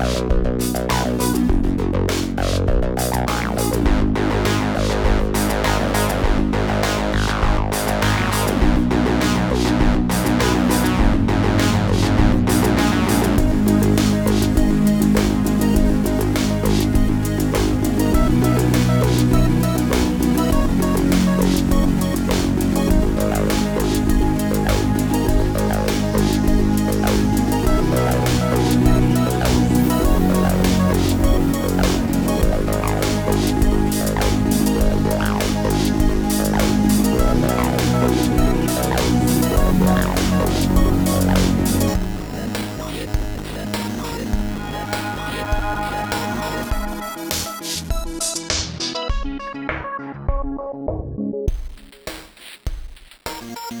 Bye. We'll